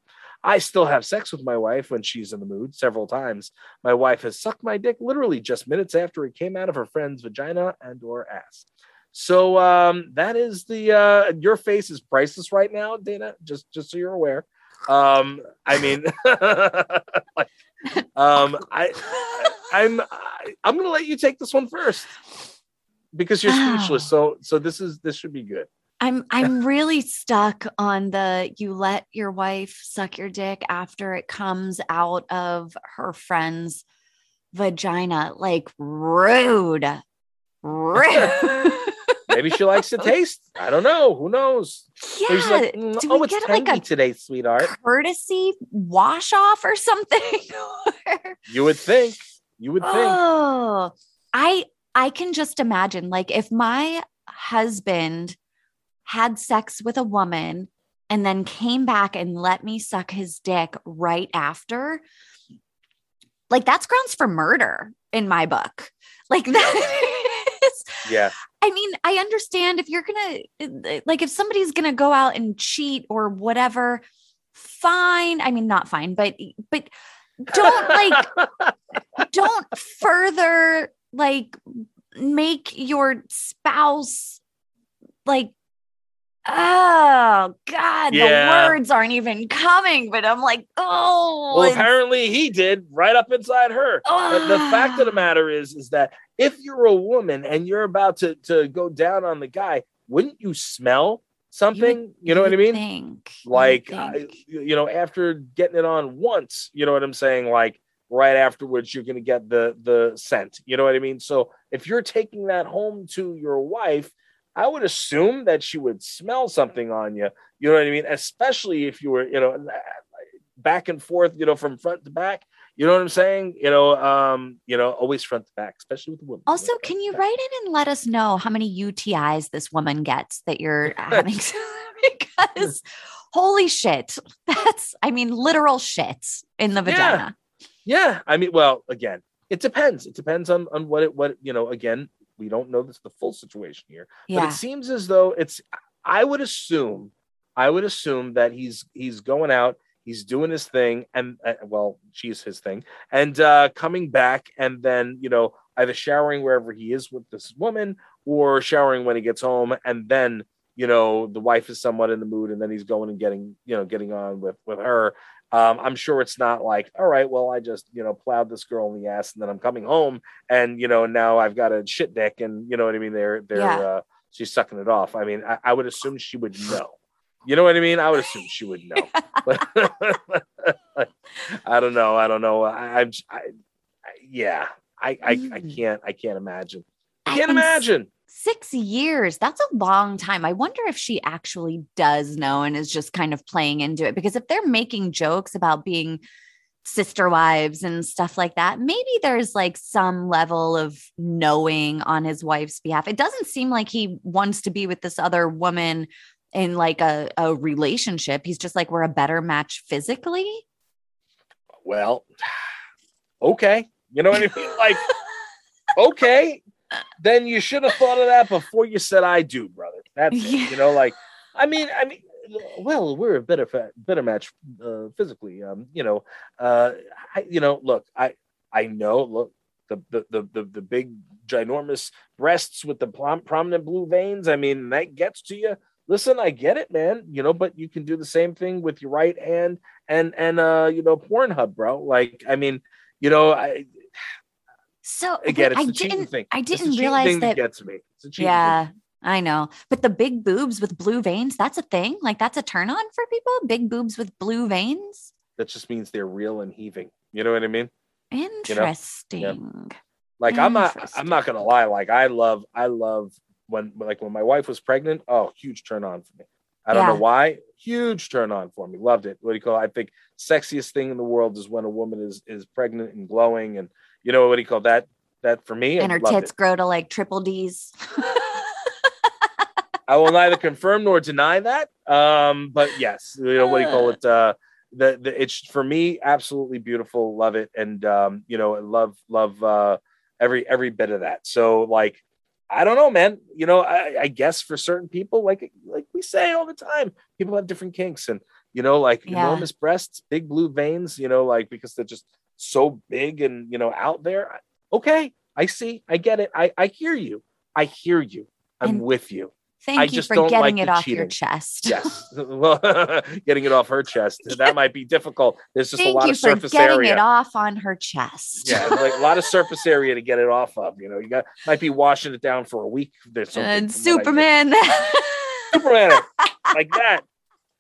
B: I still have sex with my wife when she's in the mood several times. My wife has sucked my dick literally just minutes after it came out of her friend's vagina and or ass. So um, that is the uh, your face is priceless right now, Dayna. Just just so you're aware. Um, I mean, like, um, I I'm I'm gonna let you take this one first because you're
A: Wow.
B: speechless. So so this is this should be good.
A: I'm I'm really stuck on the you let your wife suck your dick after it comes out of her friend's vagina. Like rude. Rude.
B: Maybe she likes the taste. I don't know. Who knows?
A: Yeah.
B: like, "Mm,
A: do
B: oh,
A: we
B: it's
A: get, like, a-
B: today, sweetheart.
A: Courtesy wash off or something.
B: You would think. You would think.
A: oh, I I can just imagine like if my husband had sex with a woman and then came back and let me suck his dick right after, like that's grounds for murder in my book. Like that is
B: Yeah.
A: I mean, I understand if you're gonna like if somebody's gonna go out and cheat or whatever, fine. I mean, not fine, but but don't like don't further like make your spouse like oh god
B: Yeah.
A: the words aren't even coming but i'm like oh
B: well,
A: it's-
B: apparently he did right up inside her. But the fact of the matter is, is that if you're a woman and you're about to to go down on the guy, wouldn't you smell something? You, know what I mean?
A: think, you would
B: like I- you know after getting it on once you know what i'm saying like right afterwards you're going to get the the scent you know what i mean so if you're taking that home to your wife i would assume that she would smell something on you you know what i mean especially if you were you know back and forth you know from front to back you know what i'm saying you know um you know always front to back especially with the women
A: Also, can you write in and let us know how many UTIs this woman gets that you're having? because holy shit, that's I mean literal shit in the vagina.
B: Yeah, I mean, well, again, it depends. It depends on on what it what you know. Again, we don't know this the full situation here, but it seems as though it's. I would assume, I would assume that he's he's going out, he's doing his thing, and uh, well, she's his thing, and uh coming back, and then you know either showering wherever he is with this woman, or showering when he gets home, and then you know the wife is somewhat in the mood, and then he's going and getting you know getting on with with her, um, I'm sure it's not like, all right, well, I just, you know, plowed this girl in the ass and then I'm coming home and, you know, now I've got a shit dick and, you know what I mean? They're, they're,
A: Yeah.
B: uh, she's sucking it off. I mean, I, I would assume she would know. You know what I mean? I would assume she would know. But I don't know. I don't know. I, I'm, I, I, yeah, I, I, I
A: Mm.
B: can't, I can't imagine. I- can't imagine.
A: Six years. That's a long time. I wonder if she actually does know and is just kind of playing into it. Because if they're making jokes about being sister wives and stuff like that, maybe there's like some level of knowing on his wife's behalf. It doesn't seem like he wants to be with this other woman in like a, a relationship. He's just like, we're a better match physically.
B: Well, okay. You know what I mean? Like, okay, then you should have thought of that before you said I do, brother. That's.
A: Yeah.
B: You know, like, I mean, I mean, well, we're a better fa- better match uh, physically. Um, you know, uh, I, you know, look, I I know, look, the the the the, the big ginormous breasts with the prom- prominent blue veins. I mean, that gets to you. Listen, I get it, man. You know, but you can do the same thing with your right hand and and uh, you know, Pornhub, bro. Like, I mean, you know, I
A: So
B: again, it's
A: I
B: the cheating
A: didn't,
B: thing.
A: I didn't realize
B: thing
A: that
B: gets me. It's a
A: Yeah,
B: thing.
A: I know. But the big boobs with blue veins, that's a thing. Like that's a turn on for people. Big boobs with blue veins.
B: That just means they're real and heaving. You know what I mean?
A: Interesting.
B: Like I'm not I'm not gonna lie. Like I love I love when like when my wife was pregnant. Oh, huge turn on for me. I don't know why. Huge turn on for me. Loved it. What do you call? It? I think sexiest thing in the world is when a woman is is pregnant and glowing, and you know what do you call that? That for me,
A: And her tits
B: it.
A: grow to like triple D's.
B: I will neither confirm nor deny that. Um, but yes, you know what do you call it? Uh, the the it's for me absolutely beautiful. Love it, and um, you know, love love uh, every every bit of that. So like, I don't know, man. You know, I, I guess for certain people, like like we say all the time, people have different kinks, and you know, like
A: Yeah.
B: enormous breasts, big blue veins. You know, like because they're just so big and you know out there. Okay, I see, I get it. I I hear you. I hear you. I'm
A: And-
B: with you.
A: Thank
B: I
A: you
B: just
A: for getting
B: like
A: it off your chest.
B: Yes. well, getting it off her chest. That might be difficult. There's just
A: Thank
B: a lot of surface
A: getting
B: area.
A: Getting it off on her chest.
B: Yeah, like a lot of surface area to get it off of. You know, you got might be washing it down for a week. There's something
A: and
B: from what I
A: Superman.
B: Superman, like that.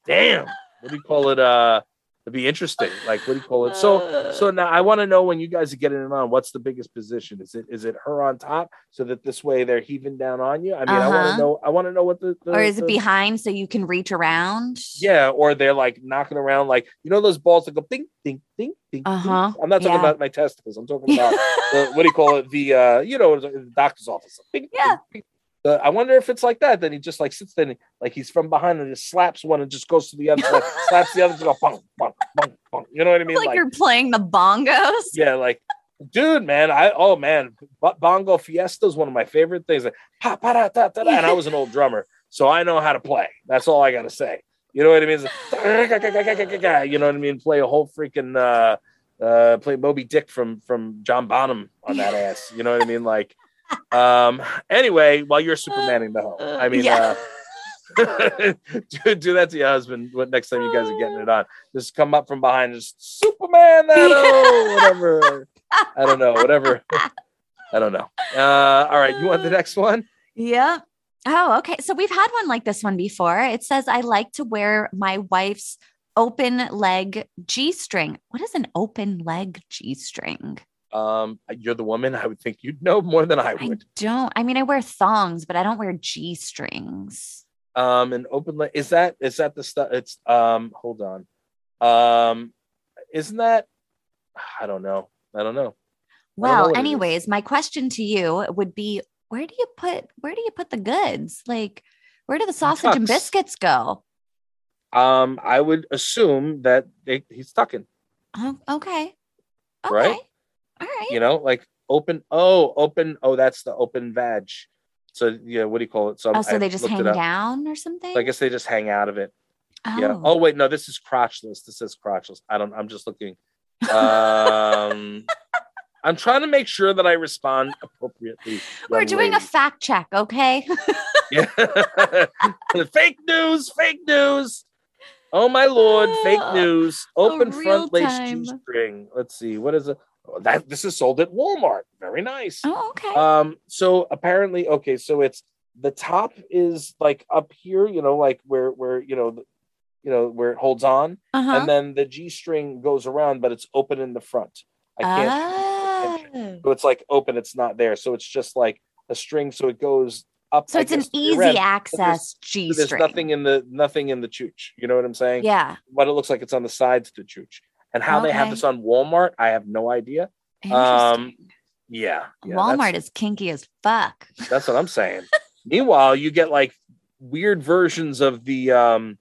B: Damn. What do you call it? Uh, It'd be interesting. Like, what do you call it? So, so now I want to know when you guys are getting it on. What's the biggest position? Is it is it her on top, so that this way they're heaving down on you? I mean, I want
A: Uh-huh.
B: to know. I want to know what the, the
A: or is it behind so you can reach around?
B: Yeah, or they're like knocking around, like you know those balls that go ding, ding, ding, ding. ding?
A: Uh-huh.
B: I'm not talking
A: Yeah.
B: about my testicles. I'm talking about the, what do you call it? The uh, you know, the doctor's office. Ding,
A: Yeah.
B: ding, I wonder if it's like that. Then he just like sits there, and, like he's from behind and just slaps one and just goes to the other, like, slaps the other, to go bong, bong, bong, bong. You know what I mean?
A: like, you're playing the bongos.
B: yeah, like, dude, man, I oh man, Bo- bongo fiesta is one of my favorite things. Like, pa, da, da, da. and I was an old drummer, so I know how to play. That's all I gotta say. You know what I mean? Like, you know what I mean? Play a whole freaking uh, uh, play Moby Dick from from John Bonham on that ass. You know what I mean? Like, um. Anyway, while you're Supermaning the hoe, I mean,
A: Yeah.
B: uh, do, do that to your husband when next time you guys are getting it on. Just come up from behind, just Superman that oh, whatever. I don't know, whatever. I don't know. Uh, all right, you want the next one?
A: Yep. Oh, okay. So we've had one like this one before. It says, I like to wear my wife's open leg G string. What is an open leg G string?
B: Um, you're the woman. I would think you'd know more than I would.
A: I don't, I mean, I wear thongs, but I don't wear G strings.
B: Um, and open leg is that is that the stuff? It's um, hold on. Um, isn't that? I don't know. I don't know. I don't know
A: Well,
B: what it is.
A: anyways, my question to you would be where do you put where do you put the goods? Like where do the sausage and biscuits go?
B: Um, I would assume that they, he's tucking.
A: Oh, okay. Okay.
B: Right?
A: All right.
B: You know, like open. Oh, open. Oh, that's the open vag. So yeah, what do you call it? So
A: oh, so
B: I
A: they just hang down or something?
B: So I guess they just hang out of it.
A: oh.
B: Yeah. Oh wait, no, this is crotchless. This is crotchless. I don't. I'm just looking. Um, I'm trying to make sure that I respond appropriately.
A: We're doing a fact check, okay?
B: Yeah. fake news. Fake news. Oh my lord! Fake news. Open front lace. G string. Let's see. What is it? Oh, that this is sold at Walmart. Very nice.
A: oh, okay.
B: Um, so apparently, okay, so it's the top is like up here, you know, like where where you know, the, you know where it holds on,
A: uh-huh.
B: and then the G string goes around, but it's open in the front. I can't.
A: Oh.
B: So it's like open, it's not there. So it's just like a string, so it goes up.
A: So it's an easy
B: end.
A: access G string.
B: There's nothing in the nothing in the chooch. You know what I'm saying?
A: Yeah.
B: But it looks like it's on the sides to the chooch. And how they have this on Walmart, I have no idea. Um, Yeah. yeah,
A: Walmart is kinky as fuck.
B: That's what I'm saying. Meanwhile, you get like weird versions of the um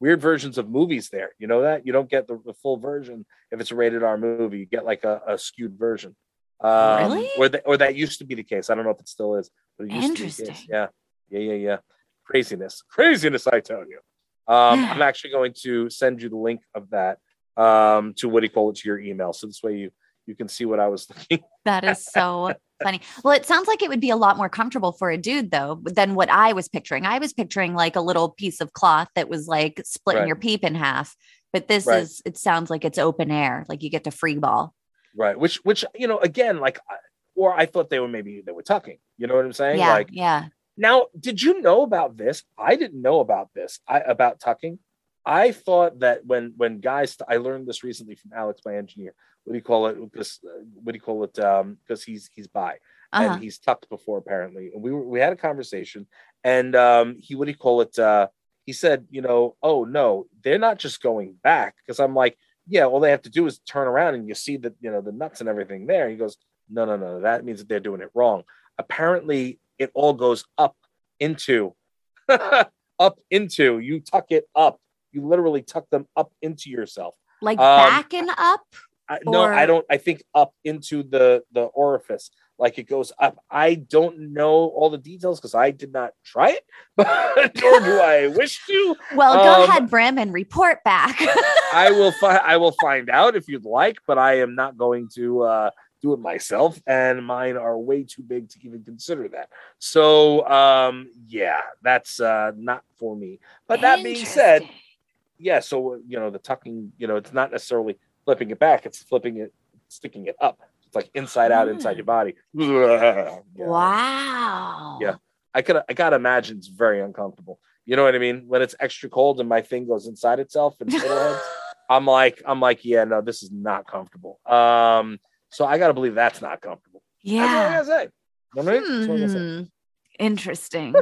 B: weird versions of movies there. You know that? You don't get the, the full version if it's a rated R movie. You get like a, a skewed version. Um
A: Really?
B: or that or that used to be the case. I don't know if it still is, but it used to be the case.
A: Interesting.
B: Yeah. Yeah, yeah, yeah. Craziness. Craziness, I tell you. Um, I'm actually going to send you the link of that um to what do you call it to your email. So this way you you can see what I was thinking.
A: That is so funny. Well, it sounds like it would be a lot more comfortable for a dude though than what I was picturing. I was picturing like a little piece of cloth that was like splitting
B: Right.
A: your peep in half. But this
B: Right.
A: is it sounds like it's open air, like you get to free ball.
B: Right. Which which you know, again, like or I thought they were maybe they were tucking. You know what I'm saying?
A: Yeah,
B: Like
A: yeah.
B: now, did you know about this? I didn't know about this. I about tucking. I thought that when when guys, I learned this recently from Alex, my engineer. What do you call it? Because what do you call it? Um, because he's he's by
A: Uh-huh.
B: and he's tucked before apparently. And we were we had a conversation, and um, he what do you call it? Uh, he said, you know, oh no, they're not just going back because I'm like, yeah, all they have to do is turn around and you see that you know the nuts and everything there. he goes, no, no, no, that means that they're doing it wrong. Apparently, it all goes up into up into you tuck it up. You literally tuck them up into yourself.
A: like
B: um,
A: back and up.
B: I, no, I don't. I think up into the the orifice, like it goes up. I don't know all the details because I did not try it, but nor do I wish to.
A: Well, go
B: um,
A: ahead, Brim, and report back.
B: I will find. I will find out if you'd like, but I am not going to uh, do it myself, and mine are way too big to even consider that. So, um, yeah, that's uh, not for me. But that being said. Yeah. So you know, the tucking, you know, it's not necessarily flipping it back; it's flipping it, sticking it up. It's like inside out, inside your body. Yeah.
A: Wow.
B: Yeah. I could, I gotta imagine it's very uncomfortable. You know what I mean? When it's extra cold and my thing goes inside itself and fiddleheads. I'm like, I'm like, yeah, no, this is not comfortable. Um, so I gotta believe that's not comfortable. That's all I
A: Yeah.
B: gotta say. You know what I mean? That's all I gotta say.
A: Interesting.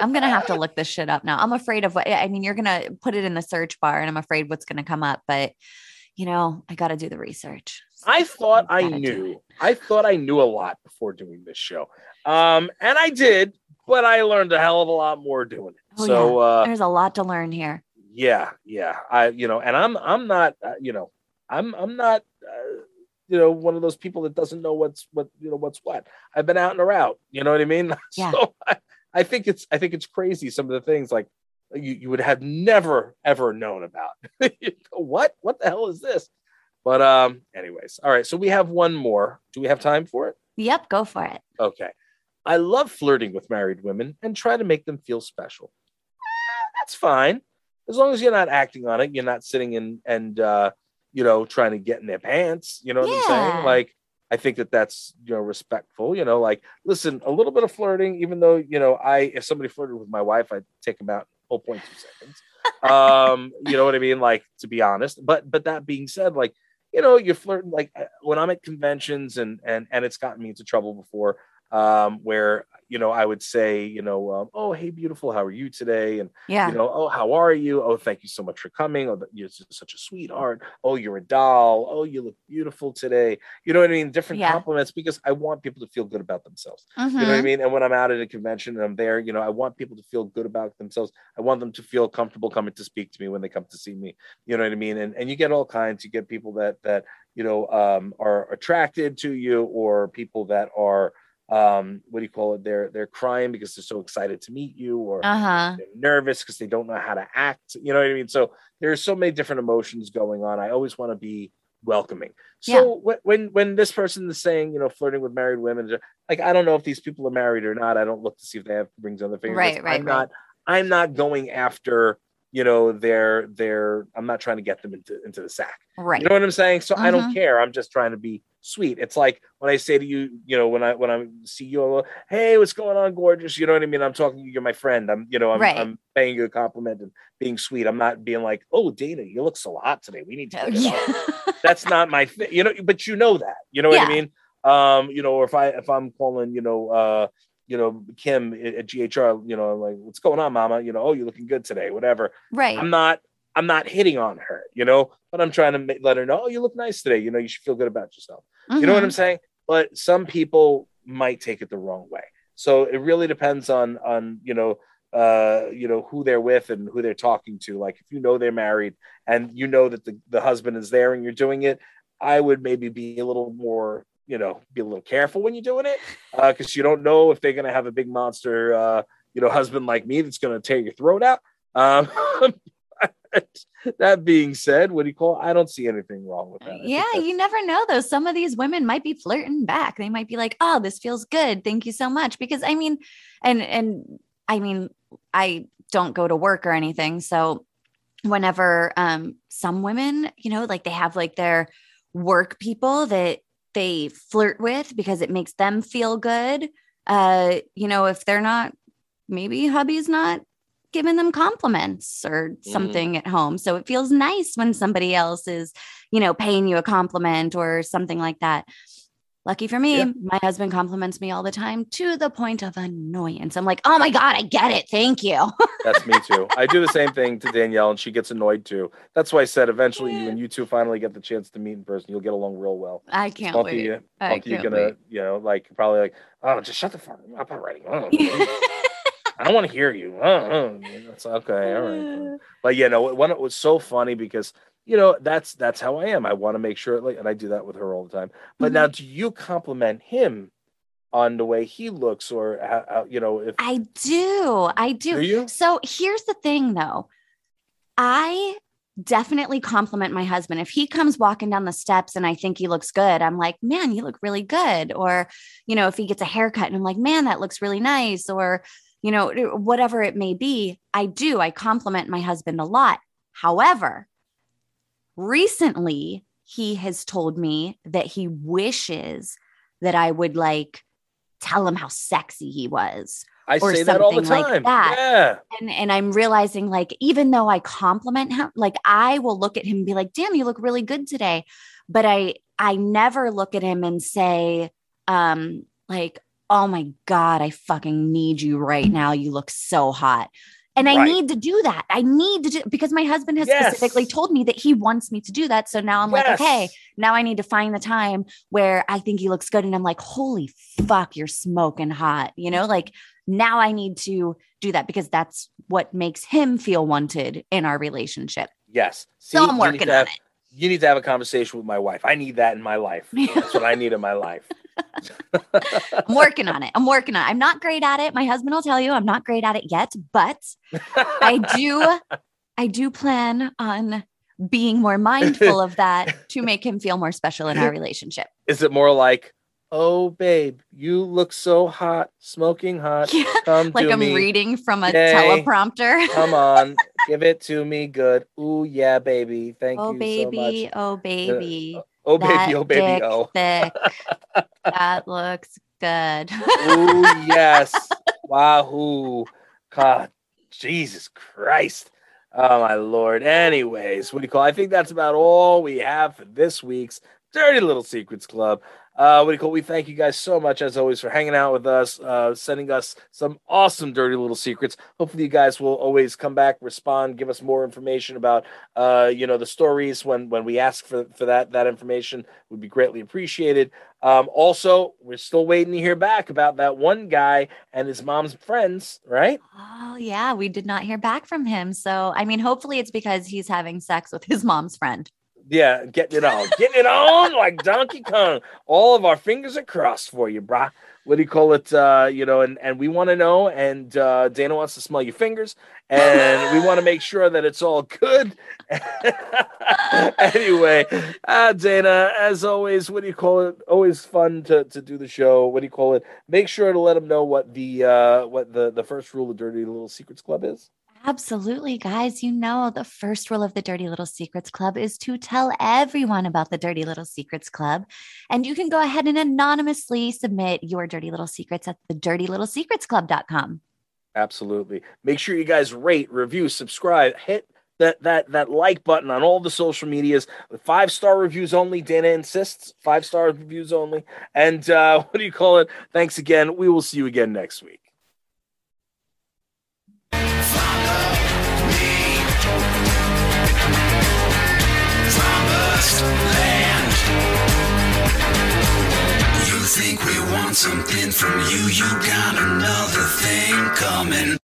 A: I'm gonna have to look this shit up now. I'm afraid of what I mean. You're gonna put it in the search bar, and I'm afraid what's gonna come up. But you know, I got to do the research.
B: I thought I knew. I thought I knew a lot before doing this show. Um, and I did, but I learned a hell of a lot more doing it.
A: Oh,
B: so uh
A: There's a lot to learn here.
B: yeah, yeah. I you know, and I'm I'm not uh, you know, I'm I'm not you know one of those people that doesn't know what's what you know what's what. I've been out and around. You know what I mean?
A: Yeah.
B: So I, I think it's I think it's crazy some of the things like you, you would have never ever known about. What? What the hell is this? But um, anyways, all right. So we have one more. Do we have time for it?
A: Yep, go for it.
B: Okay. I love flirting with married women and try to make them feel special. Eh, that's fine. As long as you're not acting on it, you're not sitting in and uh, you know, trying to get in their pants. You know what I'm saying? Like, I think that that's you know respectful. You know, like listen, a little bit of flirting, even though you know, I if somebody flirted with my wife, I'd take them out in 0.2 seconds. um, you know what I mean? Like to be honest. But but that being said, like you know, you're flirting like uh, when I'm at conventions and and and it's gotten me into trouble before um where you know I would say, you know, um, oh hey beautiful, how are you today? And
A: Yeah.
B: you know, oh how are you? Oh thank you so much for coming. Oh you're just such a sweetheart. Oh you're a doll. Oh you look beautiful today. You know what I mean? Different
A: Yeah.
B: compliments because I want people to feel good about themselves. You know what I
A: Mhm.
B: mean? And when I'm out at a convention and I'm there, you know, I want people to feel good about themselves. I want them to feel comfortable coming to speak to me when they come to see me. You know what I mean? And and you get all kinds. You get people that that you know um, are attracted to you, or people that are um, what do you call it? They're they're crying because they're so excited to meet you, or
A: Uh-huh.
B: they're nervous because they don't know how to act. You know what I mean? So there's so many different emotions going on. I always want to be welcoming. So wh- when when this person is saying, you know, flirting with married women, like I don't know if these people are married or not. I don't look to see if they have rings on their fingers.
A: Right, right,
B: I'm not. I'm not going after you know their their. I'm not trying to get them into into the sack.
A: Right.
B: You know what I'm saying? So I don't
A: Mhm.
B: care. I'm just trying to be sweet. It's like when I say to you, you know, when I when I see you, I'm hey, what's going on, gorgeous? You know what I mean? I'm talking you. You're my friend. I'm, you know, I'm,
A: Right.
B: I'm paying you a compliment and being sweet. I'm not being like, oh, Dayna, you look so hot today. We need to.
A: Oh,
B: get it on."
A: yeah.
B: That's not my thing. You know, but you know that. You know what I mean? Um, you know, or if I if I'm calling, you know, uh, you know, Kim at at GHR, you know, like, what's going on, mama? You know, oh, you're looking good today, whatever.
A: right.
B: I'm not I'm not hitting on her, you know, but I'm trying to let her know, oh, you look nice today. You know, you should feel good about yourself. You know what. I'm saying? But some people might take it the wrong way. So it really depends on on you know uh you know who they're with and who they're talking to. Like if you know they're married and you know that the, the husband is there and you're doing it, I would maybe be a little more you know be a little careful when you're doing it because you don't know if they're gonna have a big monster uh you know husband like me that's gonna tear your throat out. Um, that being said, what do you call? I don't see anything wrong with that. I
A: Yeah, you never know though. Some of these women might be flirting back. They might be like, "Oh, this feels good. Thank you so much." Because I mean, and and I mean, I don't go to work or anything, so whenever um some women, you know, like they have like their work people that they flirt with because it makes them feel good. Uh, you know, if they're not maybe hubby's not giving them compliments or
B: Mhm.
A: something at home. So it feels nice when somebody else is, you know, paying you a compliment or something like that. Lucky for me,
B: Yeah.
A: my husband compliments me all the time to the point of annoyance. I'm like, oh my God, I get it. Thank you.
B: That's me too. I do the same thing to Danielle, and she gets annoyed too. That's why I said eventually, you and you two finally get the chance to meet in person. You'll get along real well.
A: I can't
B: Both
A: wait.
B: you,
A: I
B: both of you
A: can't
B: gonna,
A: wait.
B: you know, like probably like, oh, just shut the fuck up already. Oh, I don't want to hear you. Oh, oh. That's okay. All right. But you know, when it was so funny because you know that's that's how I am. I want to make sure, like, and I do that with her all the time. But
A: Mhm.
B: now, do you compliment him on the way he looks, or how, how, you know, if
A: I do. I do.
B: do you?
A: So here's the thing though. I definitely compliment my husband. If he comes walking down the steps and I think he looks good, I'm like, man, you look really good. Or, you know, if he gets a haircut and I'm like, man, that looks really nice. Or, you know, whatever it may be, I do. I compliment my husband a lot. However, recently he has told me that he wishes that I would like tell him how sexy he was.
B: I
A: or
B: say that all the
A: something like
B: time.
A: that.
B: Yeah.
A: And and I'm realizing like even though I compliment him, like I will look at him and be like, "Damn, you look really good today." But I I never look at him and say um like, "Oh my god, I fucking need you right mm. now. You look so hot." And I
B: Right.
A: need to do that. I need to do because my husband has
B: Yes.
A: specifically told me that he wants me to do that. So now I'm like, okay, now I need to find the time where I think he looks good. And I'm like, holy fuck, you're smoking hot. You know, like now I need to do that because that's what makes him feel wanted in our relationship.
B: Yes.
A: So I'm working on
B: have-
A: it.
B: You need to have a conversation with my wife. I need that in my life. That's what I need in my life.
A: I'm working on it. I'm working on it. I'm not great at it. My husband will tell you I'm not great at it yet, but I do I do plan on being more mindful of that to make him feel more special in our relationship.
B: Is it more like, oh babe, you look so hot, smoking hot.
A: Yeah,
B: Come
A: like I'm
B: me.
A: reading from a
B: Yay.
A: teleprompter.
B: Come on, give it to me good. Ooh yeah, baby. Thank
A: Oh
B: you
A: baby,
B: so much.
A: oh uh, baby.
B: Oh
A: that
B: baby, oh baby,
A: dick
B: oh.
A: thick. that looks good.
B: oh yes. Wahoo. God, Jesus Christ. Oh my lord. Anyways, what do you call? I think that's about all we have for this week's Dirty Little Secrets Club. Uh, what do you call? We thank you guys so much as always for hanging out with us, uh, sending us some awesome dirty little secrets. Hopefully, you guys will always come back, respond, give us more information about, uh, you know, the stories when when we ask for for that that information would be greatly appreciated. Um, also, we're still waiting to hear back about that one guy and his mom's friends, right?
A: oh yeah, we did not hear back from him. So I mean, hopefully it's because he's having sex with his mom's friend.
B: Yeah, getting it on, getting it on like Donkey Kong. All of our fingers are crossed for you, brah. What do you call it? Uh, you know, and and we want to know, and uh, Dayna wants to smell your fingers, and we want to make sure that it's all good. anyway, uh, Dayna, as always, what do you call it? Always fun to, to do the show. What do you call it? Make sure to let them know what the uh, what the the first rule of Dirty Little Secrets Club is.
A: Absolutely, guys. You know, the first rule of the Dirty Little Secrets Club is to tell everyone about the Dirty Little Secrets Club. And you can go ahead and anonymously submit your dirty little secrets at the dirtylittlesecretsclub.com.
B: Absolutely. Make sure you guys rate, review, subscribe, hit that that that like button on all the social medias. Five star reviews only. Dayna insists. Five star reviews only. And uh, what do you call it? Thanks again. We will see you again next week.
C: Want something from you, you got another thing coming.